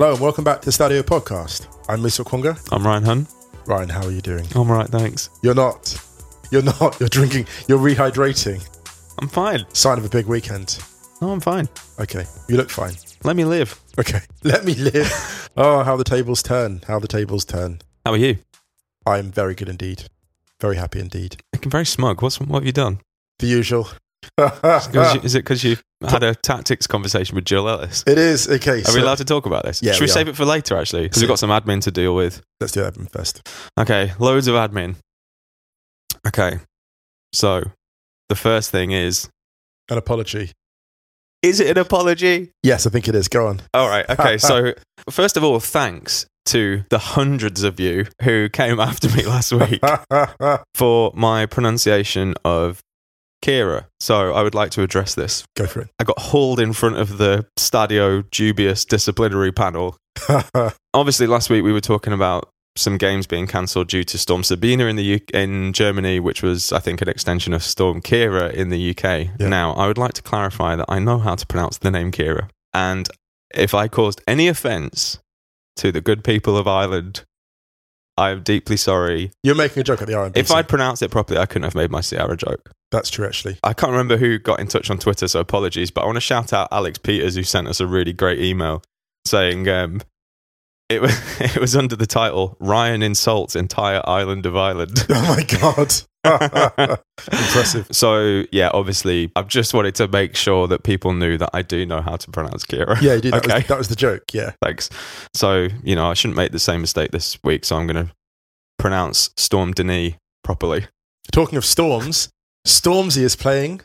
Hello and welcome back to the Stadio Podcast. I'm Musa Okwonga. I'm Ryan Hunn. Ryan, how are you doing? I'm alright, thanks. You're not. You're not. You're drinking. You're rehydrating. I'm fine. Sign of a big weekend. No, I'm fine. Okay. You look fine. Let me live. Okay. Let me live. oh, how the tables turn. How the tables turn. How are you? I am very good indeed. Very happy indeed. Looking very smug. What's what have you done? The usual. is it because you had a tactics conversation with Jill Ellis? it is. Okay. Are so we allowed to talk about this? Yeah, Should we, we save it for later, actually? Because we've got some admin to deal with. Let's do admin first. Okay, loads of admin. Okay, so the first thing is An apology. is it an apology? Yes, I think it is. Go on. All right. Okay. So, first of all, thanks to the hundreds of you who came after me last week for my pronunciation of Ciara. So, I would like to address this. Go for it. I got hauled in front of the Stadio dubious disciplinary panel. Obviously, last week we were talking about some games being cancelled due to Storm Sabina in the U- in Germany, which was, I think, an extension of Storm Ciara in the UK. Yeah. Now, I would like to clarify that I know how to pronounce the name Ciara, and if I caused any offence to the good people of Ireland, I am deeply sorry. You're making a joke at the RMBC. If I'd pronounced it properly, I couldn't have made my Sierra joke. That's true, actually. I can't remember who got in touch on Twitter, so apologies. But I want to shout out Alex Peters, who sent us a really great email saying um, it, was, it was under the title Ryan Insults Entire Island of Ireland. Oh my god. Impressive. so, yeah, obviously, I've just wanted to make sure that people knew that I do know how to pronounce Ciara. Yeah, you did. That, Okay. was, that was the joke. Yeah. Thanks. So, you know, I shouldn't make the same mistake this week, so I'm going to pronounce Storm Denis properly. Talking of storms, Stormzy is playing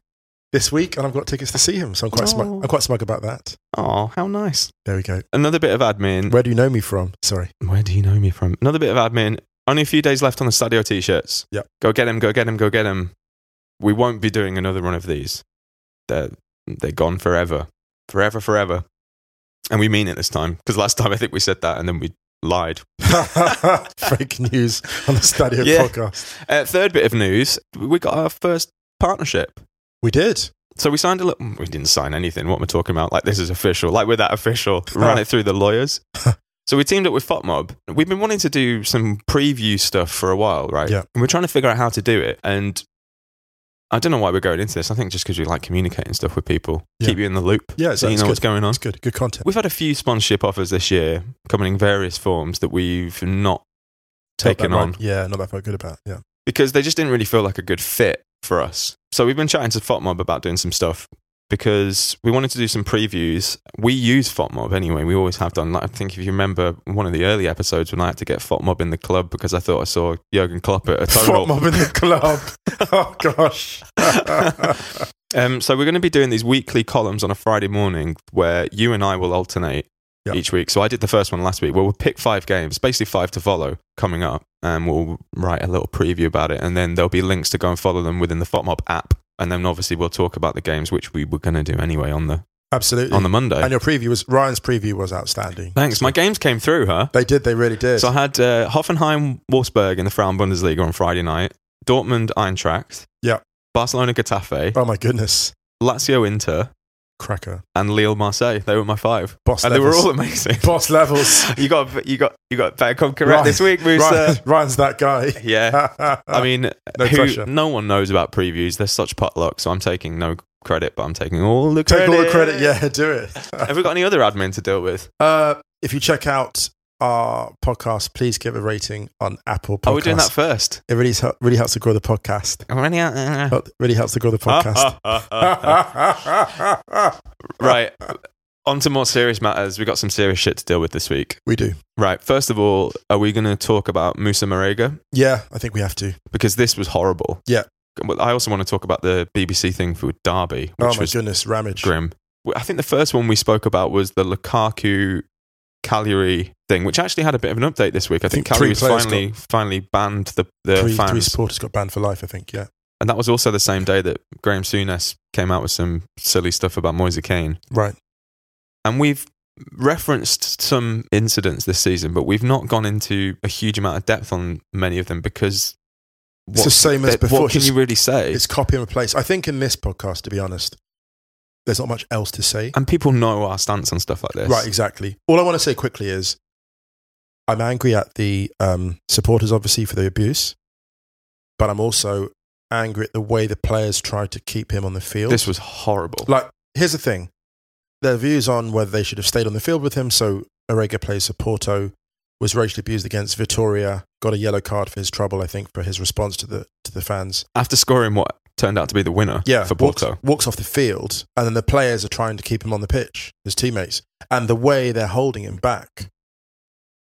this week, and I've got tickets to see him. So I'm quite Oh. smug. I'm quite smug about that. Oh, how nice. There we go. Another bit of admin. Where do you know me from? Sorry. Where do you know me from? Another bit of admin. Only a few days left on the Stadio t-shirts. Yep. Go get them, go get them, go get them. We won't be doing another run of these. They're, they're gone forever. Forever, forever. And we mean it this time. Because last time I think we said that and then we lied. Fake news on the Stadio Yeah. podcast. Uh, third bit of news. We got our first partnership. We did. So we signed a little... We didn't sign anything. What am I talking about? Like this is official. Like we're that official. Ran it through the lawyers. So we teamed up with FotMob. We've been wanting to do some preview stuff for a while, right? Yeah. And we're trying to figure out how to do it. And I don't know why we're going into this. I think just because we like communicating stuff with people, Yeah. keep you in the loop, Yeah, so you know good. what's going on. It's good. Good content. We've had a few sponsorship offers this year coming in various forms that we've not taken Not on right. Yeah, not that felt good about. Yeah. because they just didn't really feel like a good fit for us. So we've been chatting to FotMob about doing some stuff because we wanted to do some previews. We use FotMob anyway. We always have done. Like, I think if you remember one of the early episodes when I had to get FotMob in the club because I thought I saw Jurgen Klopp at a total. mob in the club. oh gosh. um, so we're going to be doing these weekly columns on a Friday morning where you and I will alternate Yeah. each week. So I did the first one last week where we'll pick five games, basically five to follow coming up, and we'll write a little preview about it. And then there'll be links to go and follow them within the FotMob app. And then obviously we'll talk about the games which we were going to do anyway on the Absolutely. on the Monday. and your preview was Ryan's preview was outstanding. Thanks. My games came through, huh? They did. They really did. So I had uh, Hoffenheim, Wolfsburg in the Frauen Bundesliga on Friday night, Dortmund, Eintracht, Yeah. Barcelona, Getafe, oh my goodness. Lazio, Inter, Cracker. and Lille, Marseille. They were my five, Boss and they were all amazing. Boss levels. you got, you got, you got better come correct Ryan- this week, Musa. Ryan, Ryan's that guy. Yeah, I mean, No who, pressure. no one knows about previews. They're such potluck, so I'm taking no credit, but I'm taking all the Take credit. all the credit. Yeah, do it. Have we got any other admin to deal with? Uh, if you check out our podcast, please give a rating on Apple Podcasts. Are we doing that first? It really, really helps to grow the podcast. Any- uh, really helps to grow the podcast. right. On to more serious matters. We've got some serious shit to deal with this week. we do. Right. First of all, are we going to talk about Moussa Marega? Yeah, I think we have to. Because this was horrible. Yeah. I also want to talk about the BBC thing for Derby, Oh which my was goodness, Ramage. grim. I think the first one we spoke about was the Lukaku Cagliari thing, which actually had a bit of an update this week. I, I think, think Cagliari was finally finally banned the, the Three, fans. three supporters got banned for life, I think. Yeah. and that was also the same day that Graham Souness came out with some silly stuff about Moise Kean. Right. And we've referenced some incidents this season, but we've not gone into a huge amount of depth on many of them because It's the same as before. what before. can you really say? It's copy and replace. I think in this podcast, to be honest, there's not much else to say. And people know our stance on stuff like this. Right, exactly. All I want to say quickly is I'm angry at the um, supporters, obviously, for the abuse, but I'm also angry at the way the players tried to keep him on the field. This was horrible. like, here's the thing their views on whether they should have stayed on the field with him. So, Marega plays for Porto, was racially abused against Vitoria, got a yellow card for his trouble, I think, for his response to the to the fans. After scoring what turned out to be the winner Yeah, for walks, Porto. walks off the field, and then the players are trying to keep him on the pitch, his teammates, and the way they're holding him back.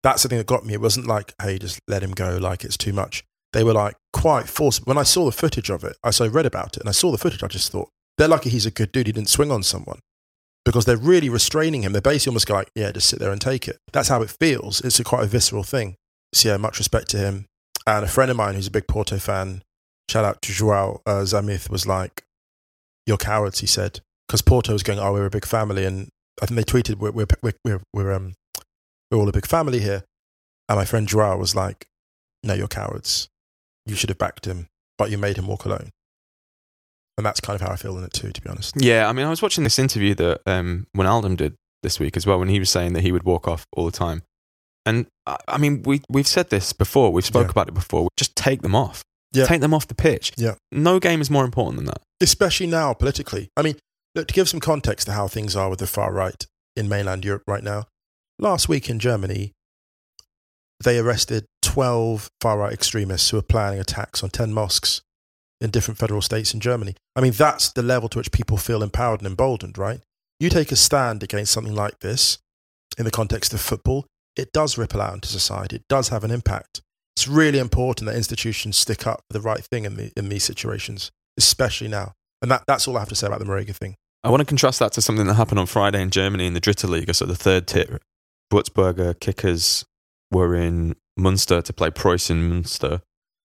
That's the thing that got me. It wasn't like, hey, just let him go, like it's too much. They were like quite forceful. When I saw the footage of it, I so read about it, and I saw the footage. I just thought they're lucky he's a good dude. He didn't swing on someone because they're really restraining him. They're basically almost like, yeah, just sit there and take it. That's how it feels. It's a quite a visceral thing. So yeah, much respect to him. And a friend of mine who's a big Porto fan, shout out to Joao uh, Zamith, was like, "You're cowards," he said, because Porto was going, "Oh, we're a big family," and I think they tweeted, "We're we're we're we're, we're um we're all a big family here." And my friend Joao was like, "No, you're cowards. You should have backed him, but you made him walk alone." And that's kind of how I feel in it too, to be honest. Yeah, I mean, I was watching this interview that um, Wijnaldum did this week as well, when he was saying that he would walk off all the time. And I mean, we we've said this before. We've spoke Yeah. about it before. Just take them off. Yeah. Take them off the pitch. Yeah. No game is more important than that. especially now politically. I mean, look, to give some context to how things are with the far right in mainland Europe right now, last week in Germany, they arrested 12 far right extremists who were planning attacks on 10 mosques in different federal states in Germany. I mean, that's the level to which people feel empowered and emboldened, right? You take a stand against something like this in the context of football, it does ripple out into society, it does have an impact. It's really important that institutions stick up for the right thing in, the, in these situations especially now. And that, that's all I have to say about the Marega thing. I want to contrast that to something that happened on Friday in Germany in the Dritte Liga, so the third tier. Würzburger Kickers were in Munster to play Preußen Münster,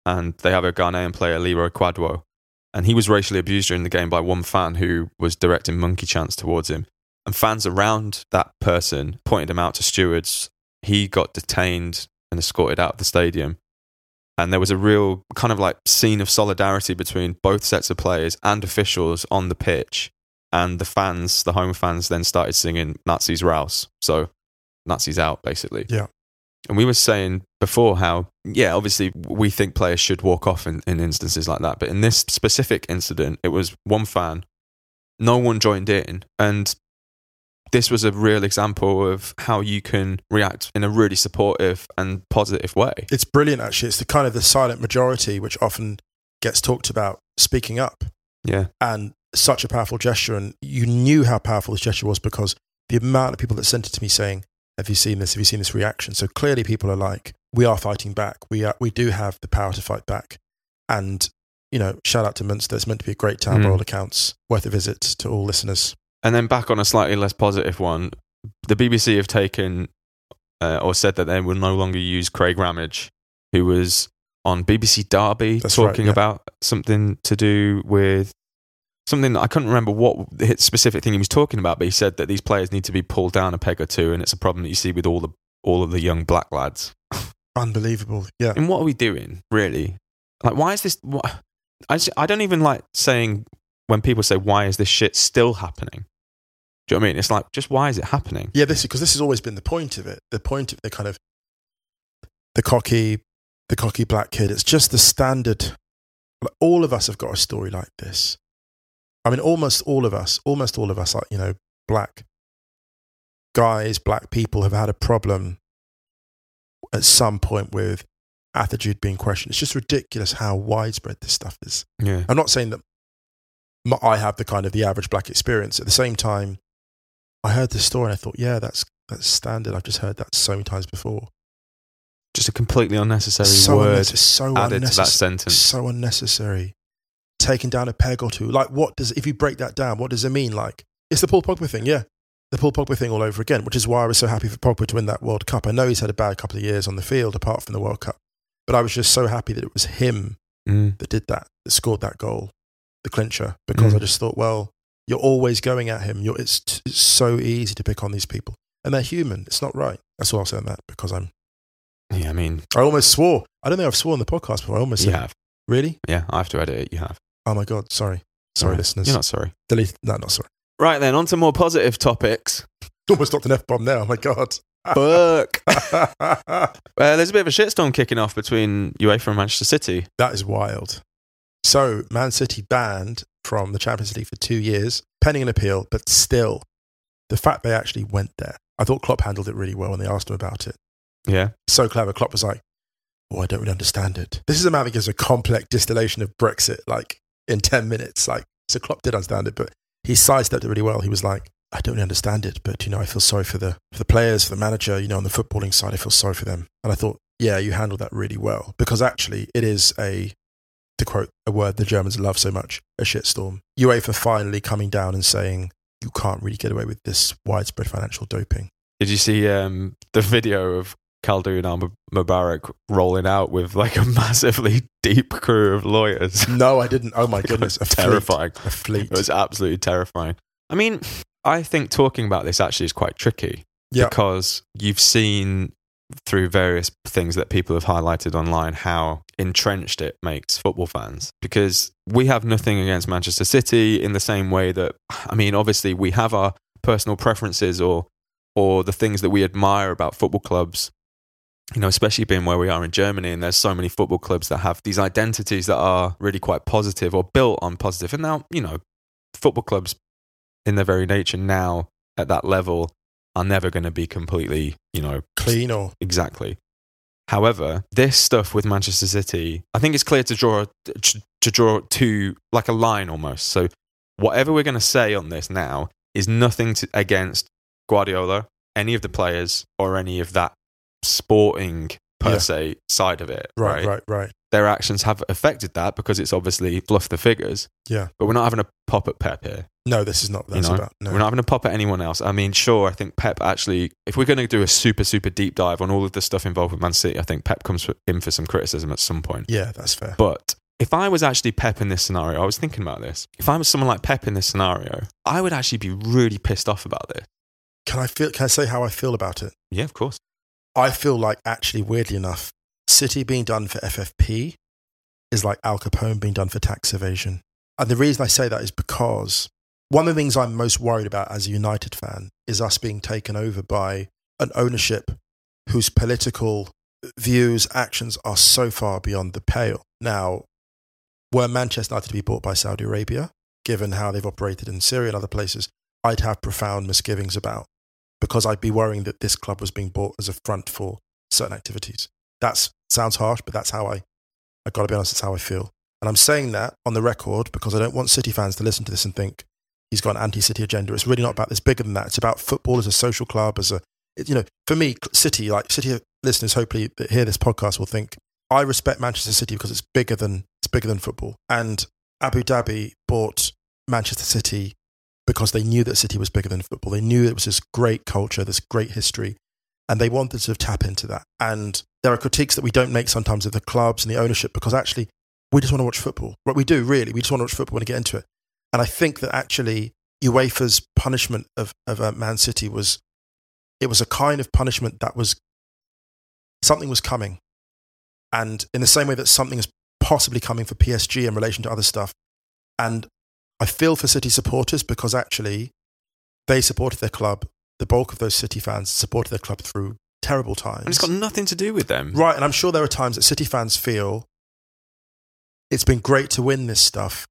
and they have a Ghanaian player, Leroy Kwadwo, and he was racially abused during the game by one fan who was directing monkey chants towards him. And fans around that person pointed him out to stewards. He got detained and escorted out of the stadium. And there was a real kind of like scene of solidarity between both sets of players and officials on the pitch and the fans, the home fans, then started singing Nazis Raus. So Nazis out, basically. Yeah. And we were saying before how, yeah, obviously we think players should walk off in, in instances like that. But in this specific incident, it was one fan, no one joined in. And this was a real example of how you can react in a really supportive and positive way. It's brilliant, actually. It's the kind of the silent majority which often gets talked about speaking up. Yeah. And such a powerful gesture. And you knew how powerful this gesture was because the amount of people that sent it to me saying, Have you seen this? Have you seen this reaction? So clearly people are like, We are fighting back. We, are, we do have the power to fight back. And, you know, shout out to Munster. It's meant to be a great town by Mm. all accounts. Worth a visit to all listeners. And then back on a slightly less positive one, the BBC have taken uh, or said that they will no longer use Craig Ramage, who was on BBC Derby That's right, talking yeah. about something to do with something I couldn't remember what specific thing he was talking about, but he said that these players need to be pulled down a peg or two, and it's a problem that you see with all the all of the young black lads. Unbelievable. Yeah. And what are we doing, really? Like, why is this? What, I, just- I don't even like saying when people say, why is this shit still happening? Do you know what I mean? It's like, just why is it happening? Yeah, this because this has always been the point of it. The point of the kind of the cocky, the cocky black kid. It's just the standard. like, All of us have got a story like this. I mean, almost all of us, almost all of us, like you know, black guys, black people have had a problem at some point with attitude being questioned. It's just ridiculous how widespread this stuff is. Yeah. I'm not saying that I have the kind of the average black experience. At the same time, I heard this story and I thought, yeah, that's that's standard. I've just heard that so many times before. Just a completely unnecessary so word unnecessary, so added to that sentence. so unnecessary. Taking down a peg or two. Like, what does if you break that down? What does it mean? Like, it's the Paul Pogba thing, yeah, the Paul Pogba thing all over again. Which is why I was so happy for Pogba to win that World Cup. I know he's had a bad couple of years on the field, apart from the World Cup, but I was just so happy that it was him Mm. that did that, that scored that goal, the clincher, because Mm. I just thought, well, you're always going at him. You're, it's, t- it's so easy to pick on these people. And they're human. It's not right. That's all I'll say on that because I'm, Yeah, I mean, I almost swore. I don't think I've sworn on the podcast before. I almost you said, have. really? Yeah, I have to edit it. You have. Oh my God. Sorry. Sorry, Alright. listeners. You're not sorry. Delete. No, not sorry. Right then, on to more positive topics. Almost dropped an F bomb there. Oh my God. Fuck. uh, there's a bit of a shitstorm kicking off between UEFA and Manchester City. that is wild. So, Man City banned from the Champions League for two years, pending an appeal, but still, the fact they actually went there, I thought Klopp handled it really well when they asked him about it. Yeah. So clever. Klopp was like, "Oh, I don't really understand it." This is a man that gives a complex distillation of Brexit, like in ten minutes. Like, so Klopp did understand it, but he sidestepped it really well. He was like, "I don't really understand it, but you know, I feel sorry for the for the players, for the manager. You know, on the footballing side, I feel sorry for them." And I thought, yeah, you handled that really well because actually, it is a to quote a word the Germans love so much, a shitstorm. UEFA finally coming down and saying, you can't really get away with this widespread financial doping. Did you see um, the video of Khaldoon Al Mubarak rolling out with like a massively deep crew of lawyers? No, I didn't. Oh my goodness. A fleet. terrifying. A fleet. It was absolutely terrifying. I mean, I think talking about this actually is quite tricky Yeah. because you've seen through various things that people have highlighted online how entrenched it makes football fans because we have nothing against Manchester City in the same way that I mean obviously we have our personal preferences or or the things that we admire about football clubs you know especially being where we are in Germany and there's so many football clubs that have these identities that are really quite positive or built on positive and now you know football clubs in their very nature now at that level are never going to be completely you know Clean or Exactly. However, this stuff with Manchester City, I think it's clear to draw to draw to like a line almost. So whatever we're going to say on this now is nothing to, against Guardiola, any of the players, or any of that sporting per Yeah. se side of it. right, Right, right, right. Their actions have affected that because it's obviously fluff the figures. Yeah. But we're not having a pop at Pep here. No, this is not what that's know, about. No. We're not having a pop at anyone else. I mean, sure, I think Pep actually, if we're going to do a super, super deep dive on all of the stuff involved with Man City, I think Pep comes in for some criticism at some point. yeah, that's fair. But if I was actually Pep in this scenario, I was thinking about this. If I was someone like Pep in this scenario, I would actually be really pissed off about this. Can I feel can I say how I feel about it? Yeah, of course. I feel like actually weirdly enough, City being done for FFP is like Al Capone being done for tax evasion. And the reason I say that is because one of the things I'm most worried about as a United fan is us being taken over by an ownership whose political views, actions are so far beyond the pale. Now, were Manchester United to be bought by Saudi Arabia, given how they've operated in Syria and other places, I'd have profound misgivings about because I'd be worrying that this club was being bought as a front for certain activities. That sounds harsh, but that's how I, I got to be honest, that's how I feel. And I'm saying that on the record because I don't want City fans to listen to this and think he's got an anti-City agenda. It's really not about this bigger than that. It's about football as a social club, as a, you know, for me, City, like City listeners, hopefully that hear this podcast will think I respect Manchester City because it's bigger than it's bigger than football. And Abu Dhabi bought Manchester City because they knew that City was bigger than football. They knew it was this great culture, this great history, and they wanted to tap into that. And there are critiques that we don't make sometimes of the clubs and the ownership because actually we just want to watch football. What we do really, we just want to watch football and get into it. And I think that actually UEFA's punishment of, of uh, Man City was it was a kind of punishment that was something was coming. And in the same way that something is possibly coming for PSG in relation to other stuff. And I feel for City supporters because actually they supported their club. The bulk of those City fans supported their club through terrible times. And it's got nothing to do with them. Right, and I'm sure there are times that City fans feel it's been great to win this stuff,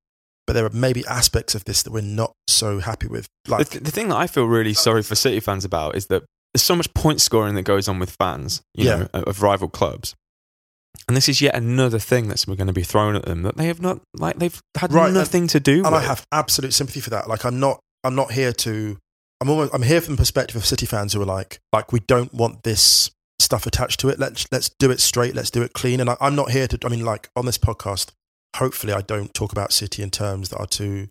but there are maybe aspects of this that we're not so happy with. The, Like, th- the thing that I feel really sorry for City fans about is that there's so much point scoring that goes on with fans, you Yeah. know, of rival clubs. And this is yet another thing that's going to be thrown at them that they have not, like, they've had Right, and- nothing to do and with. I have absolute sympathy for that. Like, I'm not, I'm not here to, I'm almost, I'm here from the perspective of City fans who are like, like we don't want this stuff attached to it. Let's let's do it straight. Let's do it clean. And I, I'm not here to. I mean, like on this podcast, hopefully, I don't talk about City in terms that are too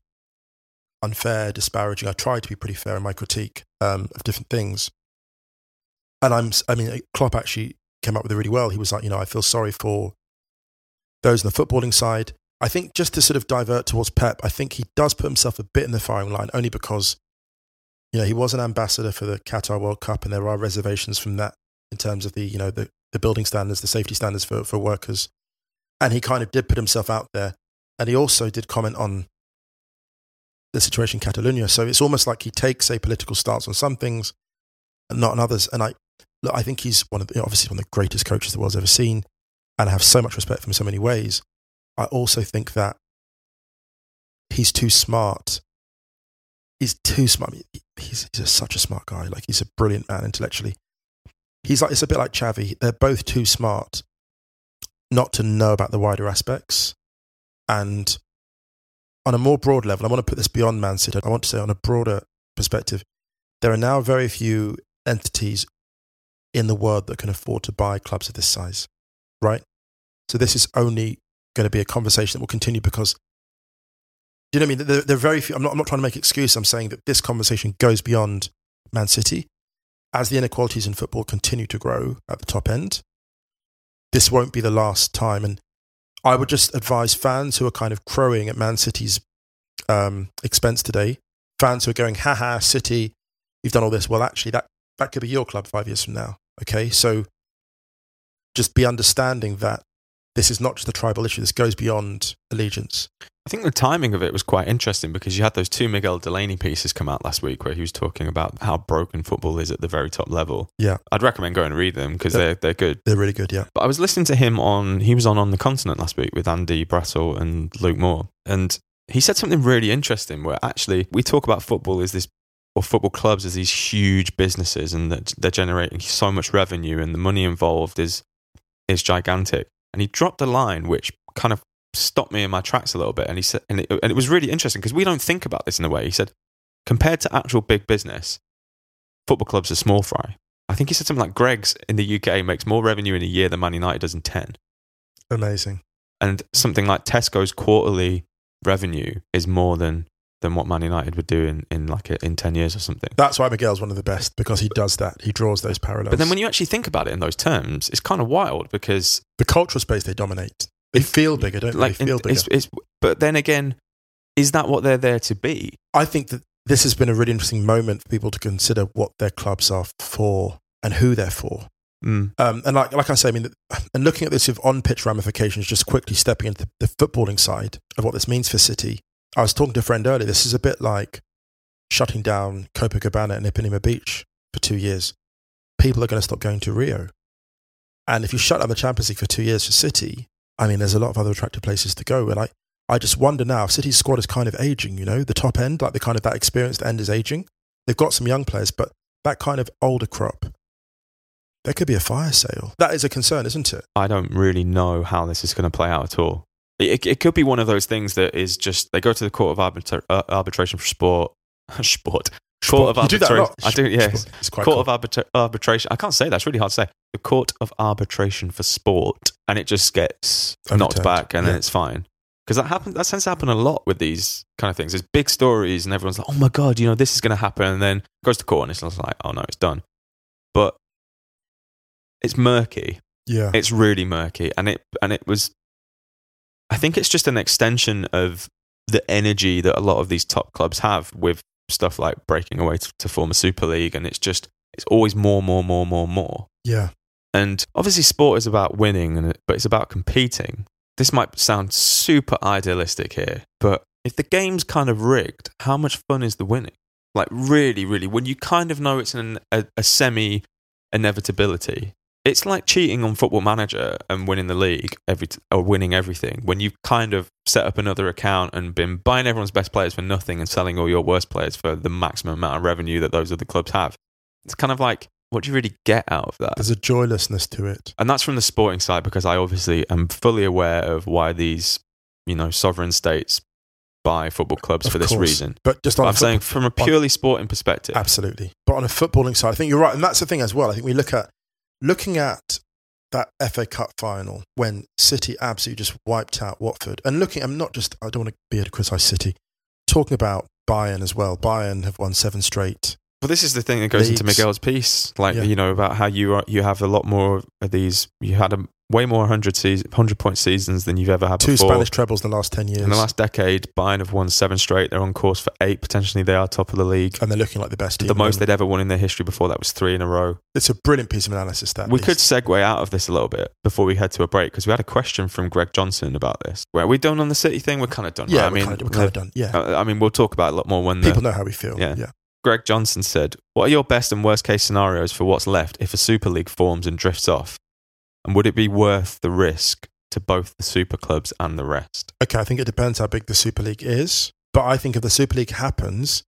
unfair, disparaging. I try to be pretty fair in my critique um, of different things. And I'm, I mean, Klopp actually came up with it really well. He was like, you know, I feel sorry for those on the footballing side. I think just to sort of divert towards Pep, I think he does put himself a bit in the firing line only because, you know, he was an ambassador for the Qatar World Cup and there are reservations from that in terms of the, you know, the, the building standards, the safety standards for, for workers. And he kind of did put himself out there. And he also did comment on the situation in Catalonia. So it's almost like he takes a political stance on some things and not on others. And I, look, I think he's one of the, obviously one of the greatest coaches the world's ever seen, and I have so much respect for him in so many ways. I also think that he's too smart. He's too smart. He's, he's a, such a smart guy. Like he's a brilliant man intellectually. He's like it's a bit like Xavi. They're both too smart not to know about the wider aspects. And on a more broad level, I want to put this beyond Man City. I want to say on a broader perspective, there are now very few entities in the world that can afford to buy clubs of this size, right? So this is only going to be a conversation that will continue because, you know what I mean? There, there are very few. I'm not, I'm not trying to make excuses. I'm saying that this conversation goes beyond Man City. As the inequalities in football continue to grow at the top end, this won't be the last time. And I would just advise fans who are kind of crowing at Man City's um, expense today, fans who are going, haha, City, you've done all this. Well, actually, that, that could be your club five years from now. Okay. So just be understanding that this is not just a tribal issue. This goes beyond allegiance. I think the timing of it was quite interesting because you had those two Miguel Delaney pieces come out last week where he was talking about how broken football is at the very top level. Yeah. I'd recommend going and read them because they're, they're good. They're really good, yeah. But I was listening to him on, he was on On the Continent last week with Andy Brassell and Luke Moore. And he said something really interesting where actually we talk about football as this, or football clubs as these huge businesses and that they're generating so much revenue and the money involved is, is gigantic. And he dropped a line which kind of stopped me in my tracks a little bit. And he said, and it, and it was really interesting because we don't think about this in a way. He said, compared to actual big business, football clubs are small fry. I think he said something like Greggs in the UK makes more revenue in a year than Man United does in 10. Amazing. And something like Tesco's quarterly revenue is more than than what Man United would do in, in like a, in 10 years or something. That's why Miguel's one of the best because he does that. He draws those parallels. But then when you actually think about it in those terms, it's kind of wild because the cultural space they dominate. They feel bigger, don't like, they? They feel bigger. It's, it's, but then again, is that what they're there to be? I think that this has been a really interesting moment for people to consider what their clubs are for and who they're for. Mm. Um, and like, like I say, I mean, and looking at this of on pitch ramifications, just quickly stepping into the footballing side of what this means for City. I was talking to a friend earlier. This is a bit like shutting down Copacabana and Ipanema Beach for two years. People are going to stop going to Rio. And if you shut down the Champions League for two years for City, I mean, there's a lot of other attractive places to go. And I, I just wonder now, City's squad is kind of aging, you know, the top end, like the kind of that experienced end is aging. They've got some young players, but that kind of older crop, there could be a fire sale. That is a concern, isn't it? I don't really know how this is going to play out at all. It, it could be one of those things that is just they go to the court of arbitra- uh, arbitration for sport. sport. Court of arbitration. I do, yes. It's quite Court cool. of arbitra- arbitration. I can't say that. It's really hard to say. The Court of Arbitration for Sport, and it just gets knocked back, and then it's fine. Because that happens. That tends to happen a lot with these kind of things. There's big stories, and everyone's like, "Oh my god, you know this is going to happen," and then goes to court, and it's like, "Oh no, it's done." But it's murky. Yeah. It's really murky, and it and it was. I think it's just an extension of the energy that a lot of these top clubs have with stuff like breaking away to, to form a super league, and it's just it's always more, more, more, more, more. yeah. And obviously, sport is about winning, and it- but it's about competing. This might sound super idealistic here, but if the game's kind of rigged, how much fun is the winning? Like, really, really, when you kind of know it's an, a, a semi inevitability, it's like cheating on Football Manager and winning the league every t- or winning everything. When you've kind of set up another account and been buying everyone's best players for nothing and selling all your worst players for the maximum amount of revenue that those other clubs have, it's kind of like, what do you really get out of that? There's a joylessness to it. And that's from the sporting side because I obviously am fully aware of why these, you know, sovereign states buy football clubs Of for this reason. But just But I'm saying from a purely sporting perspective. Absolutely. But on a footballing side, I think you're right. And that's the thing as well. I think we look at looking at that FA Cup final when City absolutely just wiped out Watford. And looking, I'm not just, I don't want to be able to criticise City, talking about Bayern as well. Bayern have won seven straight Well, this is the thing that goes into Miguel's piece, like Yeah. you know about how you are, you have a lot more of these. You had a way more hundred season, hundred point seasons than you've ever had Two before. Spanish trebles in the last 10 years. in the last decade, Bayern have won seven straight. They're on course for eight. Potentially, they are top of the league. and they're looking like the best team. The most they'd ever won in their history before that was three in a row. It's a brilliant piece of analysis. That we is. could segue out of this a little bit before we head to a break because we had a question from Greg Johnson about this. Where are we done on the City thing? We're kind of done. Yeah, right? I mean, kind of, we're kind of done. Yeah. I mean, we'll talk about it a lot more when the, People know how we feel. Yeah. Yeah. Greg Johnson said, What are your best and worst case scenarios for what's left if a Super League forms and drifts off? And would it be worth the risk to both the super clubs and the rest? Okay, I think it depends how big the Super League is. But I think if the Super League happens,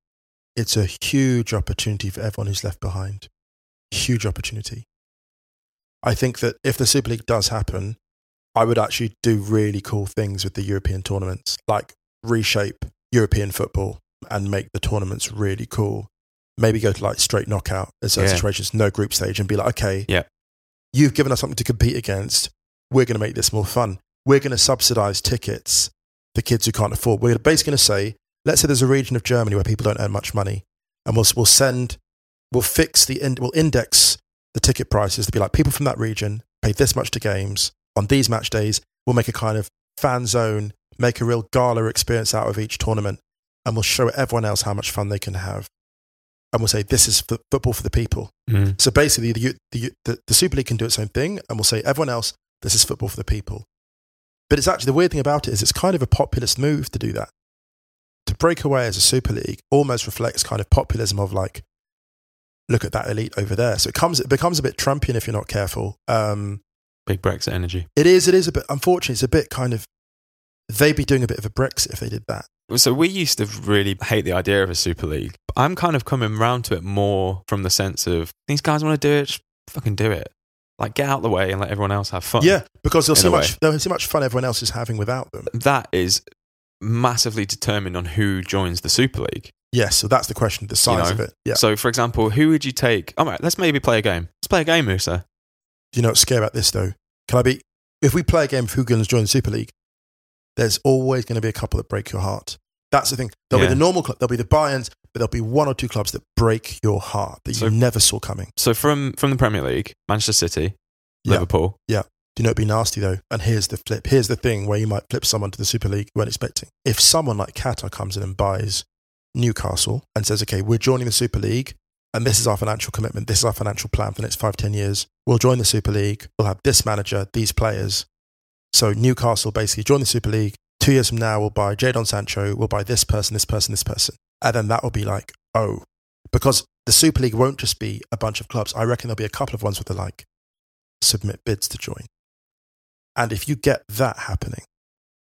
it's a huge opportunity for everyone who's left behind. Huge opportunity. I think that if the Super League does happen, I would actually do really cool things with the European tournaments, like reshape European football and make the tournaments really cool. Maybe go to like straight knockout in certain Yeah. situations, no group stage, and be like, okay, Yeah. you've given us something to compete against. We're going to make this more fun. We're going to subsidize tickets for kids who can't afford. We're basically going to say, let's say there's a region of Germany where people don't earn much money, and we'll we'll send, we'll fix the in, we'll index the ticket prices to be like people from that region pay this much to games on these match days. We'll make a kind of fan zone, make a real gala experience out of each tournament, and we'll show everyone else how much fun they can have. And we'll say this is f- football for the people. Mm. So basically, the, the, the, the Super League can do its own thing, and we'll say, everyone else, this is football for the people. But it's actually the weird thing about it is it's kind of a populist move to do that. To break away as a Super League almost reflects kind of populism of like, look at that elite over there. So it comes, it becomes a bit Trumpian if you're not careful. Um, Big Brexit energy. it is, it is a bit. Unfortunately, it's a bit kind of. They'd be doing a bit of a Brexit if they did that. So we used to really hate the idea of a Super League. But I'm kind of coming round to it more from the sense of these guys want to do it, just fucking do it. Like get out the way and let everyone else have fun. Yeah, because there's so much, there's so much fun everyone else is having without them. That is massively determined on who joins the Super League. Yes, so that's the question, the size know? of it. Yeah. So, for example, who would you take? All right, let's maybe play a game. Let's play a game, Musa. Do you know what's scary about this though? Can I be? If we play a game of who going to join the Super League, there's always going to be a couple that break your heart. That's the thing. There'll Yeah. be the normal club, there'll be the Bayerns, but there'll be one or two clubs that break your heart that So- you never saw coming. So from from the Premier League, Manchester City, Yeah. Liverpool. Yeah. Do you know it'd be nasty though? And here's the flip. Here's the thing where you might flip someone to the Super League you weren't expecting. If someone like Qatar comes in and buys Newcastle and says, okay, we're joining the Super League and this is our financial commitment, this is our financial plan for the next five, ten years. We'll join the Super League. We'll have this manager, these players. So Newcastle basically join the Super League. Two years from now, we'll buy Jadon Sancho, we'll buy this person, this person, this person. And then that will be like, oh, because the Super League won't just be a bunch of clubs. I reckon there'll be a couple of ones with they like submit bids to join. And if you get that happening,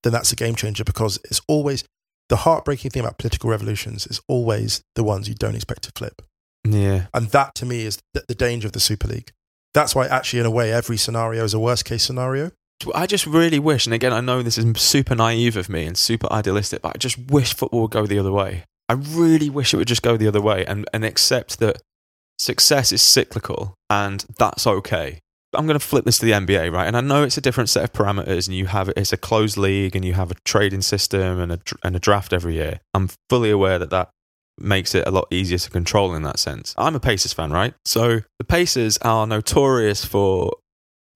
then that's a game changer because it's always the heartbreaking thing about political revolutions is always the ones you don't expect to flip. Yeah. And that to me is the, the danger of the Super League. That's why, actually, in a way, every scenario is a worst case scenario. I just really wish, and again, I know this is super naive of me and super idealistic, but I just wish football would go the other way. I really wish it would just go the other way and, and accept that success is cyclical and that's okay. I'm going to flip this to the NBA, right? And I know it's a different set of parameters, and you have it's a closed league, and you have a trading system and a and a draft every year. I'm fully aware that that makes it a lot easier to control in that sense. I'm a Pacers fan, right? So the Pacers are notorious for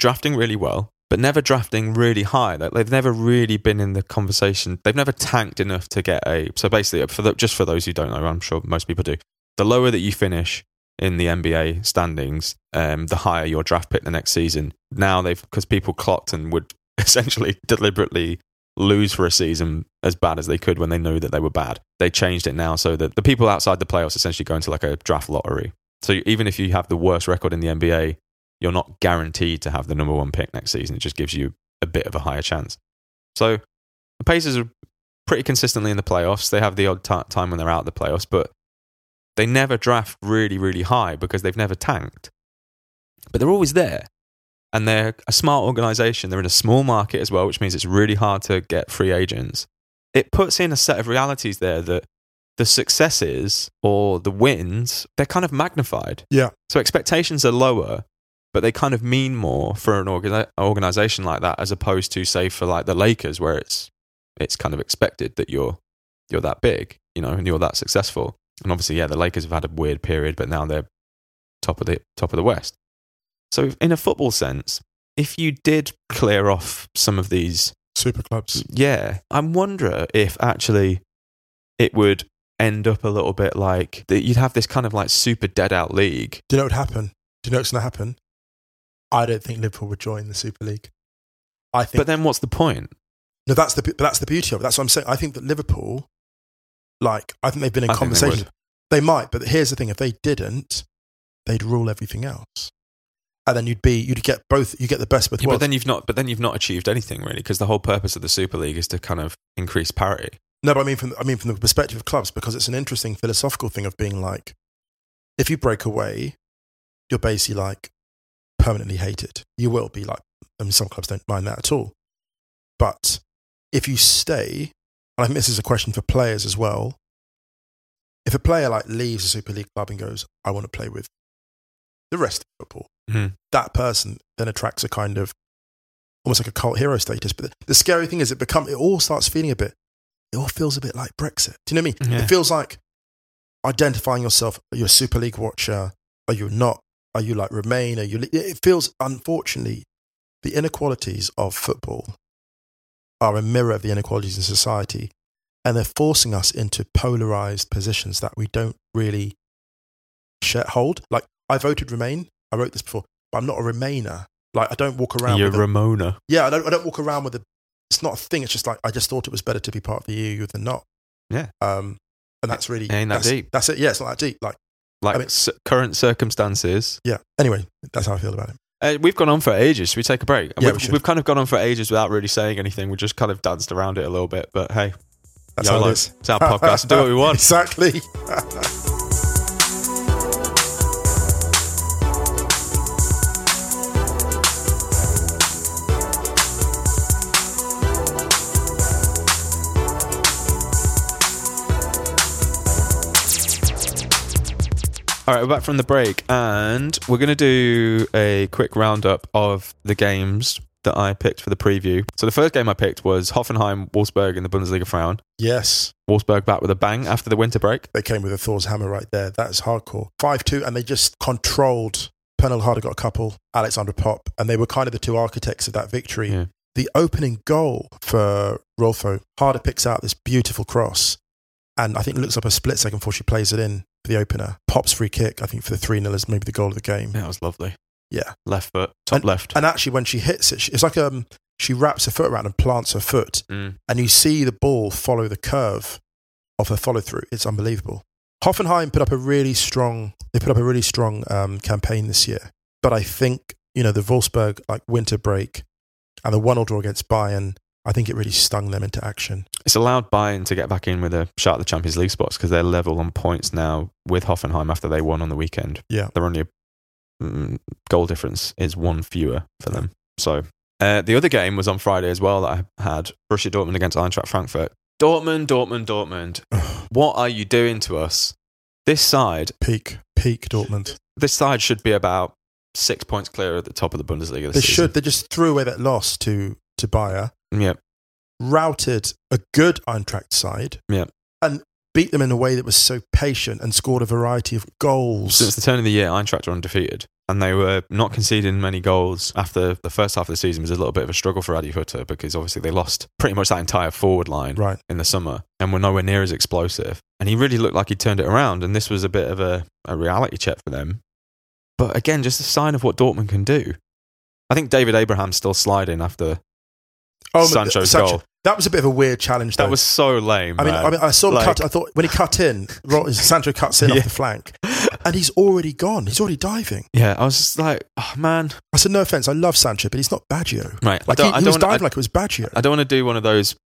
drafting really well, but never drafting really high. Like they've never really been in the conversation. They've never tanked enough to get a. So basically, for the, just for those who don't know, I'm sure most people do. The lower that you finish in the NBA standings, um, the higher your draft pick the next season. Now they've because people clocked and would essentially deliberately lose for a season as bad as they could when they knew that they were bad. They changed it now so that the people outside the playoffs essentially go into like a draft lottery. So even if you have the worst record in the NBA, you're not guaranteed to have the number one pick next season. It just gives you a bit of a higher chance. So the Pacers are pretty consistently in the playoffs. They have the odd ti time when they're out of the playoffs, but they never draft really, really high because they've never tanked. But they're always there. And they're a smart organization. They're in a small market as well, which means it's really hard to get free agents. It puts in a set of realities there that the successes or the wins, they're kind of magnified. Yeah. So expectations are lower, but they kind of mean more for an organi- organization like that as opposed to say for like the Lakers where it's it's kind of expected that you're you're that big, you know, and you're that successful. And obviously, yeah, the Lakers have had a weird period, but now they're top of the top of the West. So, in a football sense, if you did clear off some of these, Super clubs. yeah, I wonder if actually it would end up a little bit like that. You'd have this kind of like super dead out league. Do you know what would happen? Do you know what's going to happen? I don't think Liverpool would join the Super League. I think But then, what's the point? no, that's the but that's the beauty of it. That's what I'm saying. I think that Liverpool, like, I think they've been in I think they conversation. They, might, but here's the thing: if they didn't, they'd rule everything else, and then you'd be you'd get both. You get the best with Yeah, but then you've not. But then you've not achieved anything really, because the whole purpose of the Super League is to kind of increase parity. No, but I mean from I mean from the perspective of clubs because it's an interesting philosophical thing of being like, if you break away, you're basically like permanently hated. You will be like. I mean, some clubs don't mind that at all, but if you stay, and I think this is a question for players as well. If a player like leaves a Super League club and goes, "I want to play with the rest of football," Mhm. that person then attracts a kind of almost like a cult hero status. But the, the scary thing is, it become it all starts feeling a bit. It all feels a bit like Brexit. Do you know what I mean? Yeah. It feels like identifying yourself. Are you a Super League watcher? Are you not? Are you like Remain? Are you? It feels unfortunately the inequalities of football are a mirror of the inequalities in society, and they're forcing us into polarized positions that we don't really share, hold. Like I voted Remain. I wrote this before, but I'm not a Remainer. Like I don't walk around. You're with a- Remoaner. yeah, I don't, I don't walk around with a. It's not a thing. It's just like I just thought it was better to be part of the EU than not. Yeah. Um, and that's really Ain't that that's, deep. That's it. Yeah, it's not that deep. Like, Like I mean- c- current circumstances. yeah. Anyway, that's how I feel about it. Uh, we've gone on for ages. Should we take a break? Yeah, we've, we we've kind of gone on for ages without really saying anything. We just kind of danced around it a little bit. But hey, That's YOLO. how it is. It's our podcast. Do what we want. exactly. All right, we're back from the break, and we're going to do a quick roundup of the games that I picked for the preview. So the first game I picked was Hoffenheim Wolfsburg in the Bundesliga Frauen. yes, Wolfsburg back with a bang after the winter break. they came with a Thor's hammer right there. That is hardcore. Five two, and they just controlled. Pernille Harder got a couple. Alexandra Popp, and they were kind of the two architects of that victory. Yeah. The opening goal for Rolfo, Harder picks out this beautiful cross, and I think looks up a split second before she plays it in the opener. Popp's free kick, I think for the three 0 is maybe the goal of the game. Yeah, it was lovely. Yeah. Left foot, top left. And actually, when she hits it, she- it's like um, she wraps her foot around and plants her foot, Mm. and you see the ball follow the curve of her follow through. It's unbelievable. Hoffenheim put up a really strong. They put up a really strong um, campaign this year, but I think you know the Wolfsburg like winter break and the one 0 draw against Bayern. I think it really stung them into action. It's allowed Bayern to get back in with a shot at the Champions League spots because they're level on points now with Hoffenheim after they won on the weekend. Yeah. They're only a mm, goal difference is one fewer for them. So uh, the other game was on Friday as well that I had Borussia Dortmund against Eintracht Frankfurt. Dortmund, Dortmund, Dortmund. What are you doing to us? This side, peak, peak Dortmund. this side should be about six points clear at the top of the Bundesliga. This They season. should. They just threw away that loss to to Bayer. Yeah, routed a good Eintracht side Yeah. and beat them in a way that was so patient and scored a variety of goals. Since the turn of the year, Eintracht are undefeated, and they were not conceding many goals after the first half of the season was a little bit of a struggle for Adi Hutter because obviously they lost pretty much that entire forward line right. in the summer and were nowhere near as explosive. And he really looked like he turned it around, and this was a bit of a, a reality check for them. But again, just a sign of what Dortmund can do. I think David Abraham's still sliding after Oh, Sancho's Sancho- goal. That was a bit of a weird challenge. Though. That was so lame. I mean, man. I mean, I saw the Like- cut. I thought when he cut in, Sancho cuts in Yeah. off the flank, and he's already gone. He's already diving. yeah, I was just like, oh man, I said, no offense, I love Sancho, but he's not Baggio. right. Like I he, I he was don't, I, diving like it was Baggio. I don't want to do one of those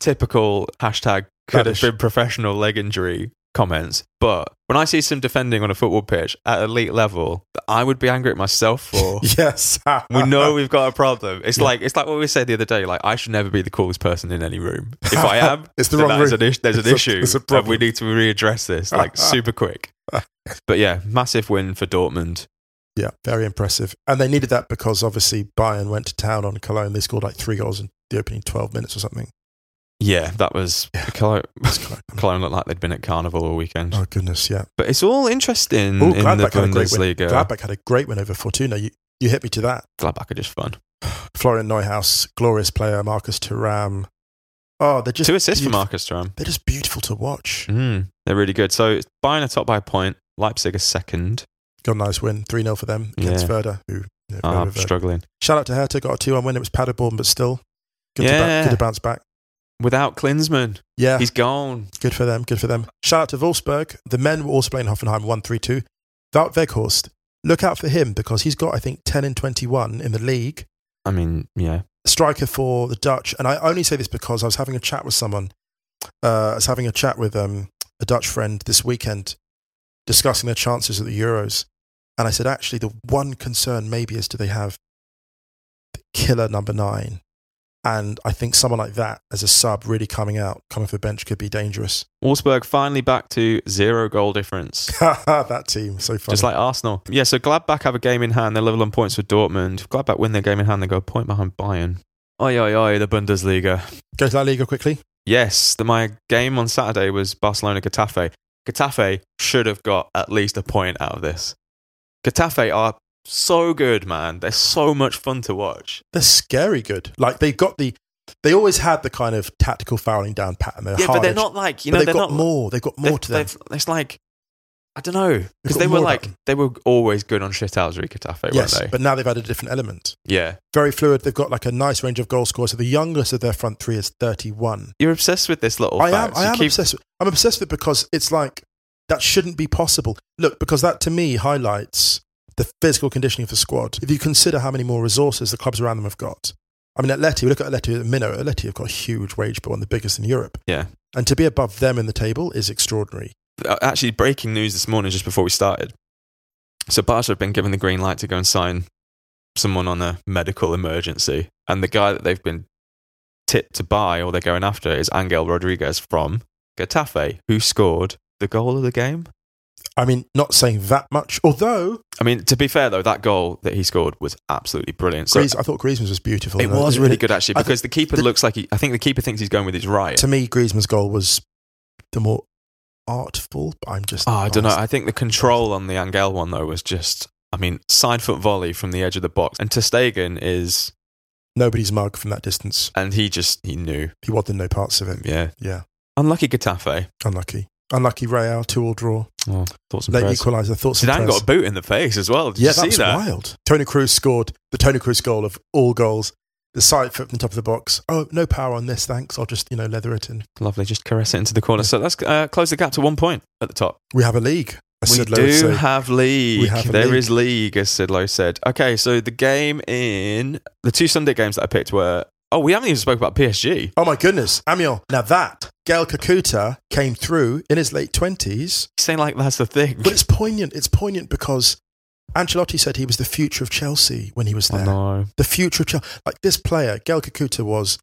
typical hashtag could have been professional leg injury comments. But when I see some defending on a football pitch at elite level I would be angry at myself for, yes, we know we've got a problem. It's Yeah. like it's like what we said the other day. Like I should never be the coolest person in any room. If I am, It's the wrong is room. an is- there's an It's a- issue, it's a problem. we need to readdress this like super quick. But yeah, massive win for Dortmund. Yeah, very impressive. And they needed that because obviously Bayern went to town on Cologne. They scored like three goals in the opening 12 minutes or something. Yeah, that was Yeah. Cologne, It's quite- Cologne looked like they'd been at Carnival all weekend. oh goodness, yeah. But it's all interesting Oh, in the Gladbach had a great win. Bundesliga. Gladbach had a great win over Fortuna. You you hit me to that. Gladbach are just fun. Florian Neuhaus, glorious player. Marcus Thuram. Oh, they're just Two assists for Marcus Thuram. They're just beautiful to watch. Mm, they're really good. So Bayern are top by a point. Leipzig are second. Got a nice win, three 0 for them against Yeah. Werder. Who you know, Werder, I'm struggling. Shout out to Hertha, got a two one win. It was Paderborn, but still good, to, Yeah. ba- good to bounce back. Without Klinsmann, Yeah, he's gone. good for them. Good for them. Shout out to Wolfsburg. The men were also playing Hoffenheim one three two. Wout Weghorst, look out for him because he's got I think ten and twenty one in the league. I mean, yeah. striker for the Dutch. And I only say this because I was having a chat with someone. Uh, I was having a chat with um, a Dutch friend this weekend discussing their chances at the Euros. And I said, actually, the one concern maybe is do they have the killer number nine? And I think someone like that as a sub really coming out, coming for the bench could be dangerous. Wolfsburg finally back to zero goal difference. that team, so funny. Just like Arsenal. Yeah, so Gladbach have a game in hand. They're level on points with Dortmund. If Gladbach win their game in hand, they go a point behind Bayern. Oi, oi, oi, the Bundesliga. Go to La Liga quickly. Yes, the, my game on Saturday was Barcelona Getafe. Getafe should have got at least a point out of this. Getafe are so good, man. They're so much fun to watch. They're scary good. Like they've got the, they always had the kind of tactical fouling down pattern. They're yeah, but they're not like, you know, they've got not more. They've got more they've- to them. It's like, I don't know. Because they were like, they were always good on shithousery, Getafe, yes, weren't they? but now they've added a different element. yeah. Very fluid. They've got like a nice range of goal scorers. So the youngest of their front three is 31. You're obsessed with this little I am. I You am keep- obsessed. With, I'm obsessed with it because it's like that shouldn't be possible. Look, because that to me highlights the physical conditioning of the squad. If you consider how many more resources the clubs around them have got. I mean, Atleti, we look at Atleti at minute. Atleti have got a huge wage bill, one of the biggest in Europe. Yeah. And to be above them in the table is extraordinary. Uh, actually breaking news this morning just before we started. So Barca have been given the green light to go and sign someone on a medical emergency, and the guy that they've been tipped to buy or they're going after is Angel Rodriguez from Getafe, who scored the goal of the game. I mean, not saying that much, although I mean, to be fair though, that goal that he scored was absolutely brilliant. So Griez, I thought Griezmann's was beautiful. it was really good actually because the keeper the- looks like he. I think the keeper thinks he's going with his right. To me, Griezmann's goal was the more artful, but I'm just. Oh, I don't know. I think the control on the Angel one though was just. I mean, side foot volley from the edge of the box, and Ter Stegen is, Nobody's mug from that distance. and he just he knew. He wanted no parts of it. Yeah, Yeah. unlucky Getafe. Unlucky. Unlucky Real, two all draw. Oh, thoughts and Late prayers. equaliser. Thoughts and Zidane prayers. got a boot in the face as well. Did yeah, you see that that? wild. Toni Kroos scored the Toni Kroos goal of all goals. The side foot from the top of the box. Oh, no power on this, thanks. I'll just, you know, leather it in. Lovely, just caress it into the corner. So let's uh, close the gap to one point at the top. We have a league. as we do have league. We have a There league. is league, as Sid Lowe said. Okay, so the game in the two Sunday games that I picked were. Oh, we haven't even spoke about PSG. Oh my goodness, Amiens. Now that Gael Kakuta came through in his late twenties, Saying like that's the thing. but it's poignant. It's poignant because Ancelotti said he was the future of Chelsea when he was Oh, there. no. The future of Chelsea. Like this player, Gael Kakuta was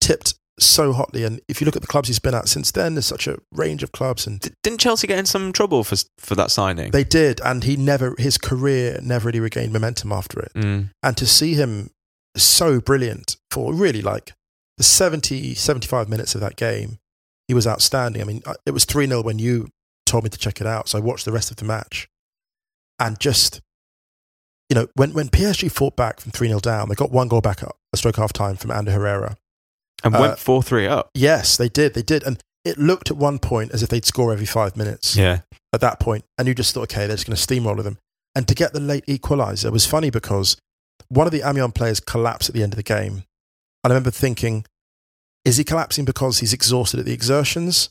tipped so hotly, and if you look at the clubs he's been at since then, there's such a range of clubs, and D- didn't Chelsea get in some trouble for for that signing? they did, and he never, his career never really regained momentum after it. Mm. And to see him so brilliant for really like the 70, 75 minutes of that game, he was outstanding. I mean, it was 3 0 when you told me to check it out. So I watched the rest of the match. And just, you know, when, when PSG fought back from 3 0 down, they got one goal back up, a stroke half time from Ander Herrera. And Uh, went four three up. Yes, they did. They did. And it looked at one point as if they'd score every five minutes Yeah. at that point, and you just thought, okay, they're just going to steamroller them. And to get the late equaliser was funny because one of the Amiens players collapsed at the end of the game. And I remember thinking, is he collapsing because he's exhausted at the exertions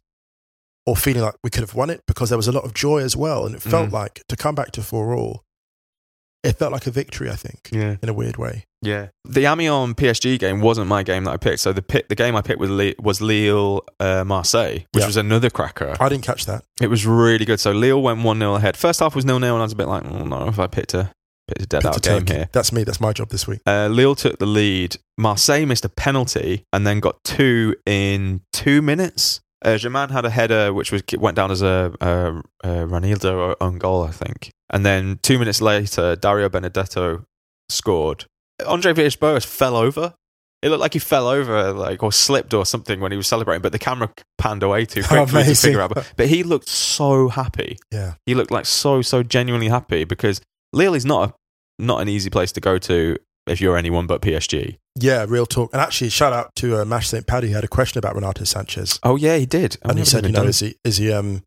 or feeling like we could have won it? Because there was a lot of joy as well. And it felt Mm. like to come back to 4 all, it felt like a victory, I think, Yeah. in a weird way. Yeah. The Amiens PSG game wasn't my game that I picked. So the pick, the game I picked was, Le- was Lille uh, Marseille, which Yeah. was another cracker. I didn't catch that. It was really good. So Lille went 1 0 ahead. First half was 0 0, and I was a bit like, oh no, if I picked a, picked a dead out game here. That's me. That's my job this week. Uh, Lille took the lead. Marseille missed a penalty and then got two in two minutes. Uh, Germain had a header which was went down as a, a, a Reinildo own goal, I think. And then two minutes later, Dario Benedetto scored. Andre Villas-Boas fell over It looked like he fell over, like or slipped or something when he was celebrating, but the camera panned away too quickly for me to figure out. But, but he looked so happy. Yeah. He looked like so so genuinely happy because Lille is not a not an easy place to go to if you're anyone but PSG. Yeah, real talk. And actually, shout out to uh, Mash St. Paddy who had a question about Renato Sanches. Oh yeah, he did. I and he said, you know, done- is he, is he um,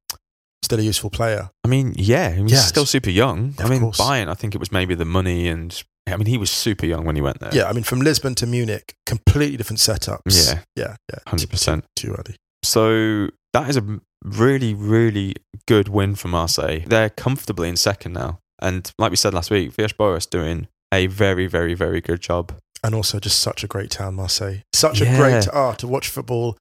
still a useful player? I mean, yeah, he's Yeah, still super young. I mean, course. Bayern, I think it was maybe the money and I mean, he was super young when he went there. Yeah, I mean, from Lisbon to Munich, completely different setups. Yeah. Yeah, yeah. hundred percent. Too early. So that is a really, really good win for Marseille. They're comfortably in second now, and like we said last week, Villas-Boas doing a very, very, very good job. And also just such a great town, Marseille. Such Yeah. a great ah to watch football.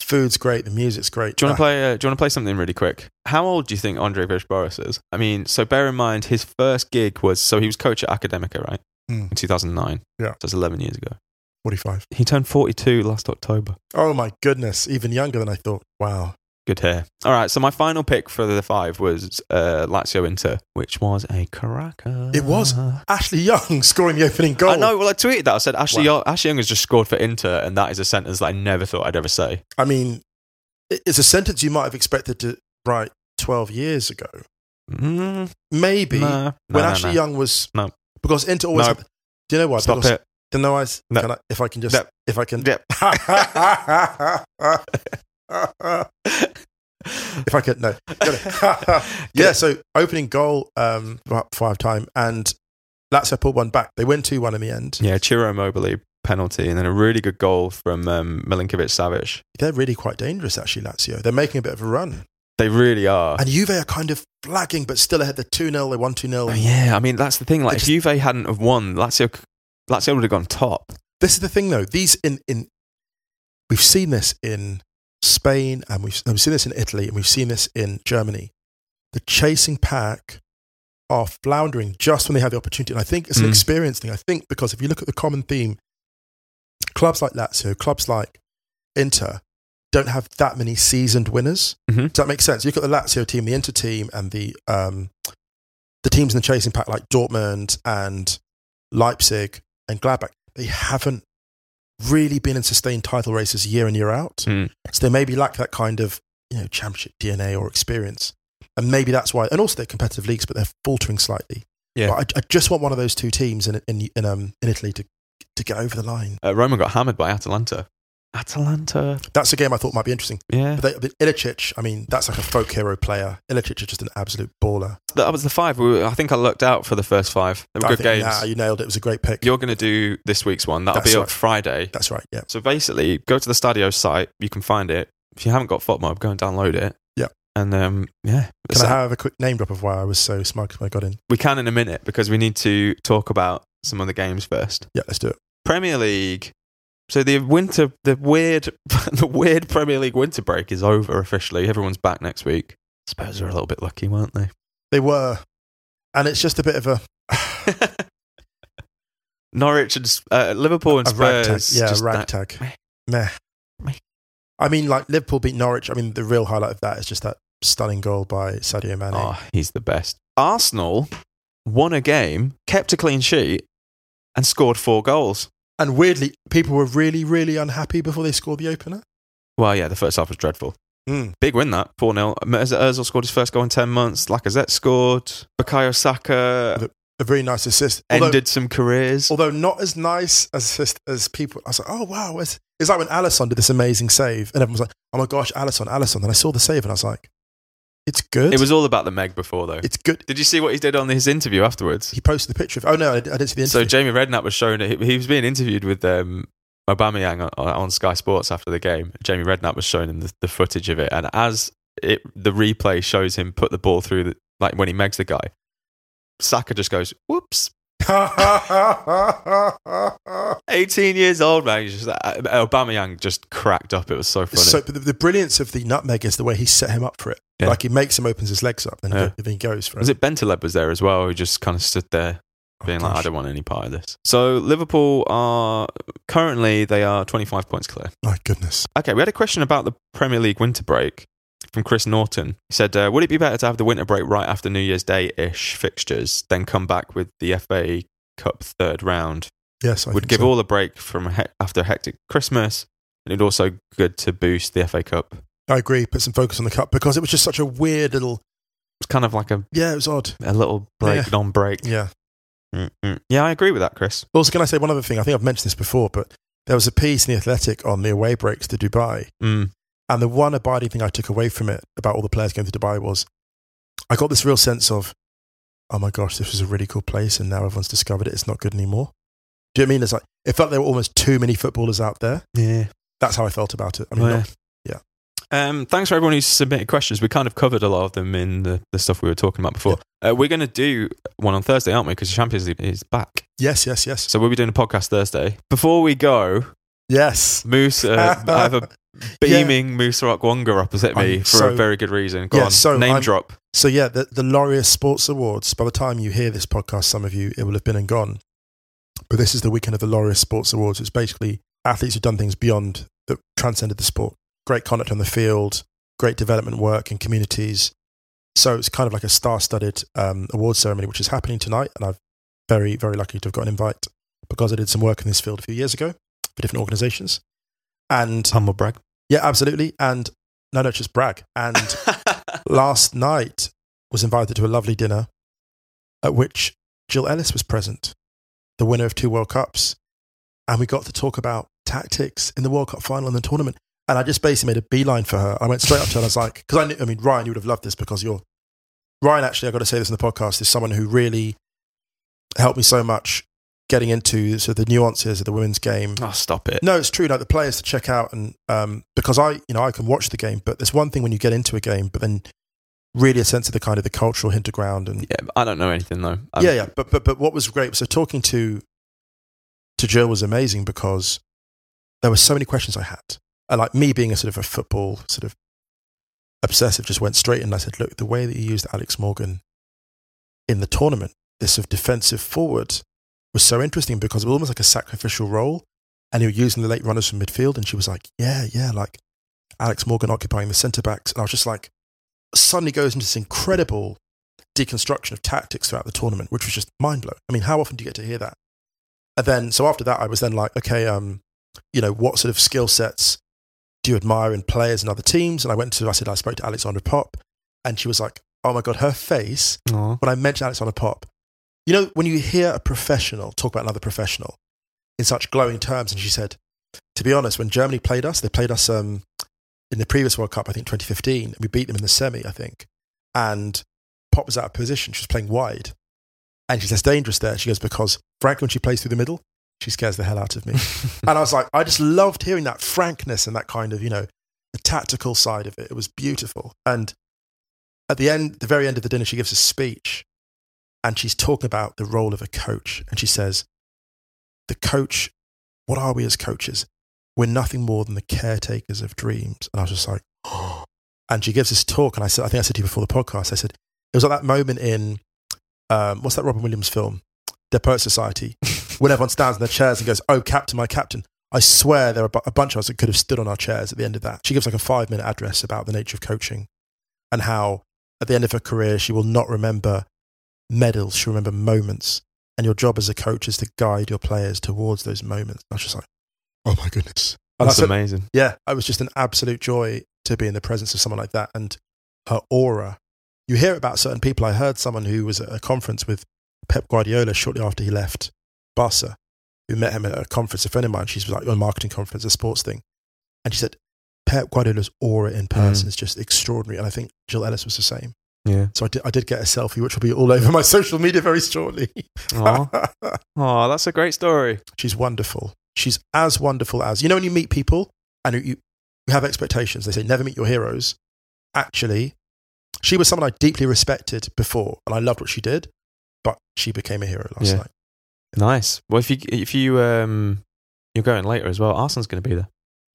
Food's great, the music's great. Do you want Ah, to play? Uh, do you want to play something really quick? How old do you think Andre Villas-Boas is? I mean, so bear in mind his first gig was so he was coach at Academica, right? Hmm. In two thousand nine. Yeah. so that's eleven years ago. 45. He turned forty two last October. Oh my goodness, even younger than I thought. Wow. Good hair. All right, so my final pick for the five was uh, Lazio Inter, which was a cracker. It was. Ashley Young scoring the opening goal. I know. Well, I tweeted that. I said Ashley, Wow. Young, Ashley Young has just scored for Inter, and that is a sentence that I never thought I'd ever say. I mean, it's a sentence you might have expected to write 12 years ago. Mm, Maybe nah, when nah, Ashley nah. Young was. No. Because Inter always. No. Had, do you know why? Stop because, it. Do you know why? No. Can I, if I can just. No. If I can. Yep. if I could, no. yeah, so opening goal, um, about five time, and Lazio pulled one back. They win 2 1 in the end. Yeah, Ciro Immobile penalty, and then a really good goal from um, Milinkovic Savic. They're really quite dangerous, actually, Lazio. They're making a bit of a run. They really are. And Juve are kind of flagging, but still ahead. They're 2 0, they won 2 0. Oh, yeah, I mean that's the thing. Like, if Juve hadn't have won, Lazio, Lazio would have gone top. This is the thing, though. These in in we've seen this in Spain, and we've, and we've seen this in Italy, and we've seen this in Germany. The chasing pack are floundering just when they have the opportunity, and I think it's an Mm. experience thing. I think because if you look at the common theme, clubs like Lazio, clubs like Inter, don't have that many seasoned winners. Mhm. Does that make sense? You look at the Lazio team, the Inter team, and the um, the teams in the chasing pack like Dortmund and Leipzig and Gladbach. They haven't really been in sustained title races year in year out. Mm. So they maybe lack that kind of you know championship DNA or experience, and maybe that's why. And also they're competitive leagues, but they're faltering slightly. Yeah. But I, I just want one of those two teams in in in, um, in Italy to to get over the line. Uh, Roma got hammered by Atalanta. Atalanta, That's a game I thought might be interesting. yeah. But, they, but Ilicic, I mean, that's like a folk hero player. Ilicic is just an absolute baller. That was the five. We were, I think I looked out for the first five. They were I good think, games. Nah, you nailed it. It was a great pick. You're going to do this week's one. That'll That's be up. Friday. That's right. Yeah. So basically, go to the Stadio site. You can find it. If you haven't got FotMob, go and download it. Yeah. And um, yeah, Can I have a quick name drop of why I was so smug when I got in? we can in a minute because we need to talk about some of the games first. Yeah, let's do it. Premier League. So the winter, the weird, the weird Premier League winter break is over officially. Everyone's back next week. Spurs are a little bit lucky, weren't they? They were, and it's just a bit of a Norwich and uh, Liverpool and a ragtag. Spurs. Yeah, just that- ragtag. Meh. Meh. Meh. I mean, like Liverpool beat Norwich. I mean, the real highlight of that is just that stunning goal by Sadio Mane. Oh, he's the best. Arsenal won a game, kept a clean sheet, and scored four goals. And weirdly, people were really, really unhappy before they scored the opener. Well, yeah, the first half was dreadful. Mm. Big win that 4 0. Mesut Ozil scored his first goal in 10 months. Lacazette scored. Bukayo Saka A very nice assist. Although, ended some careers. although not as nice as assist as people. I was like, oh wow, it's, it's like when Alisson did this amazing save, and everyone was like, oh my gosh, Alisson, Alisson. And I saw the save, and I was like, it's good. It was all about the Meg before, though. It's good. Did you see what he did on his interview afterwards? He posted the picture of. Oh no, I, I didn't see the So. Jamie Redknapp was showing it. He was being interviewed with um, Aubameyang on, on Sky Sports after the game. Jamie Redknapp was showing him the, the footage of it, and as it the replay shows him put the ball through, the, like when he megs the guy, Saka just goes, "Whoops." 18 years old, man. He's just, uh, Aubameyang just cracked up. It was so funny. so the, the brilliance of the nutmeg is the way he set him up for it. Yeah. Like he makes him opens his legs up, and Yeah. then he goes for it. was it. Bentaleb was there as well, who just kind of stood there Oh, being like, gosh. I don't want any part of this. So Liverpool are currently they are 25 points clear. My goodness. Okay, we had a question about the Premier League winter break from Chris Norton. He said, uh, "Would it be better to have the winter break right after New Year's Day ish fixtures, then come back with the FA Cup third round Yes, I would give so. all a break from a hec- after a hectic Christmas, and it'd also good to boost the FA Cup. I agree. Put some focus on the cup because it was just such a weird little. It's kind of like a, Yeah, it was odd. a little break, Yeah. non-break. Yeah. Mm-mm. Yeah, I agree with that, Chris. Also, can I say one other thing? I think I've mentioned this before, but there was a piece in the Athletic on the away breaks to Dubai, Mm. And the one abiding thing I took away from it about all the players going to Dubai was, I got this real sense of, oh my gosh, this was a really cool place, and now everyone's discovered it. It's not good anymore. Do you know what I mean? It's like it felt there were almost too many footballers out there. Yeah. That's how I felt about it. I mean, Oh, yeah. not- Um, thanks for everyone who's submitted questions. We kind of covered a lot of them in the, the stuff we were talking about before. Uh, we're going to do one on Thursday, aren't we? Because the Champions League is back. yes, yes, yes, So we'll be doing a podcast Thursday. Before we go, yes. Moose, uh, I have a beaming Musa Okwonga opposite me I'm for so- a very good reason. Go Yeah, on, so name I'm- drop. So yeah, the the Laureus Sports Awards. By the time you hear this podcast, some of you it will have been and gone. But this is the weekend of the Laureus Sports Awards. It's basically athletes who've done things beyond that transcended the sport. Great conduct on the field, great development work in communities. So it's kind of like a star-studded um, award ceremony, which is happening tonight, and I'm very very lucky to have got an invite because I did some work in this field a few years ago for different organisations. And Humble brag. yeah, absolutely. And no, no, just brag. And last night was invited to a lovely dinner at which Jill Ellis was present, the winner of two World Cups. And we got to talk about tactics in the World Cup final and the tournament. And I just basically made a beeline for her. I went straight up to her and I was like, because I knew, I mean, Ryan, you would have loved this because you're, Ryan, actually, i got to say this in the podcast, is someone who really helped me so much getting into sort of the nuances of the women's game. oh, stop it. No, it's true. Like the players to check out, and um, because I, you know, I can watch the game, but there's one thing when you get into a game, but then really a sense of the kind of the cultural hinterground and Yeah, I don't know anything though. I'm- yeah, yeah. But but but what was great? So talking to to Jill was amazing because there were so many questions I had, and like me being a sort of a football sort of obsessive, just went straight in. And I said, look, the way that you used Alex Morgan in the tournament, this sort of defensive forward, was so interesting because it was almost like a sacrificial role, and he was using the late runners from midfield. And she was like, yeah, yeah, like Alex Morgan occupying the centre backs, and I was just like, suddenly goes into this incredible deconstruction of tactics throughout the tournament, which was just mind blowing. I mean, how often do you get to hear that? And then, so after that, I was then like, okay, um, you know, what sort of skill sets do you admire in players and other teams? And I went to, I said, I spoke to Alexandra Popp, and she was like, oh my God, her face, Aw. when I mentioned Alexandra Popp, you know, when you hear a professional talk about another professional in such glowing terms, and she said, to be honest, when Germany played us, they played us um, in the previous World Cup, I think 2015, we beat them in the semi, I think. And Popp was out of position. She was playing wide. And she says, dangerous there. She goes, because frankly, when she plays through the middle, she scares the hell out of me. and I was like, I just loved hearing that frankness and that kind of, you know, the tactical side of it. It was beautiful. And at the end, the very end of the dinner, she gives a speech and she's talking about the role of a coach. And she says, the coach, what are we as coaches? We're nothing more than the caretakers of dreams. And I was just like, oh. And she gives this talk. And I said, I think I said to you before the podcast, I said, it was like that moment in, um, what's that Robin Williams film? The Poet Society, when everyone stands in their chairs and goes, oh, captain, my captain. I swear there are a bunch of us that could have stood on our chairs at the end of that. She gives like a five minute address about the nature of coaching and how at the end of her career, she will not remember medals, she'll remember moments. And your job as a coach is to guide your players towards those moments. I was just like, oh my goodness. And That's said, amazing. yeah, it was just an absolute joy to be in the presence of someone like that and her aura. You hear about certain people. I heard someone who was at a conference with Pep Guardiola shortly after he left Barca, who met him at a conference, a friend of mine. She was like on a marketing conference, a sports thing. And she said, Pep Guardiola's aura in person Mm. is just extraordinary. And I think Jill Ellis was the same. Yeah. So I did, I did get a selfie, which will be all over my social media very shortly. Aw, that's a great story. She's wonderful. She's as wonderful as you know when you meet people and you, you have expectations. They say never meet your heroes. Actually, she was someone I deeply respected before, and I loved what she did. But she became a hero last Yeah. night. Nice. Well, if you if you um you're going later as well, Arsene's going to be there.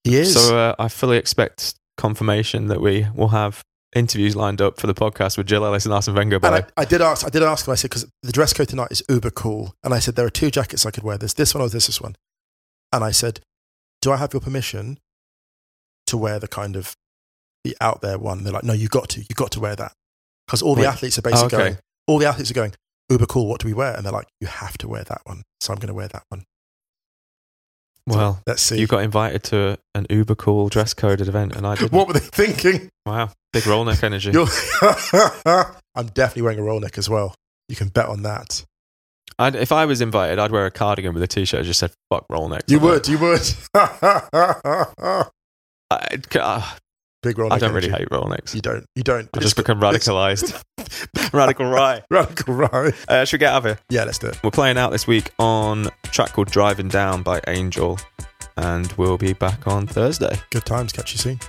He is. So uh, I fully expect confirmation that we will have interviews lined up for the podcast with Jill Ellis and Arsene Wenger. By I, I did ask. I did ask him. I said because the dress code tonight is uber cool, and I said there are two jackets I could wear. There's this one or there's this one. And I said, do I have your permission to wear the kind of the out there one? And they're like, no, you got to. You got to wear that because all the Wait. athletes are basically Oh, okay. going. All the athletes are going uber cool. What do we wear? And they're like, you have to wear that one. So I'm going to wear that one. Well, Let's see. you got invited to an uber cool dress coded event, and I didn't. what were they thinking? Wow, big roll neck energy. I'm definitely wearing a roll neck as well. You can bet on that. I'd, if I was invited, I'd wear a cardigan with a t-shirt that just said "fuck roll neck." You on it. would, you would. I, uh, Big roll I don't really hate roll necks. You don't. You don't. I just become radicalized. Radical right. Radical right. Uh, should we get out of here? Yeah, let's do it. We're playing out this week on a track called "Driving Down" by Angel, and we'll be back on Thursday. Good times. Catch you soon.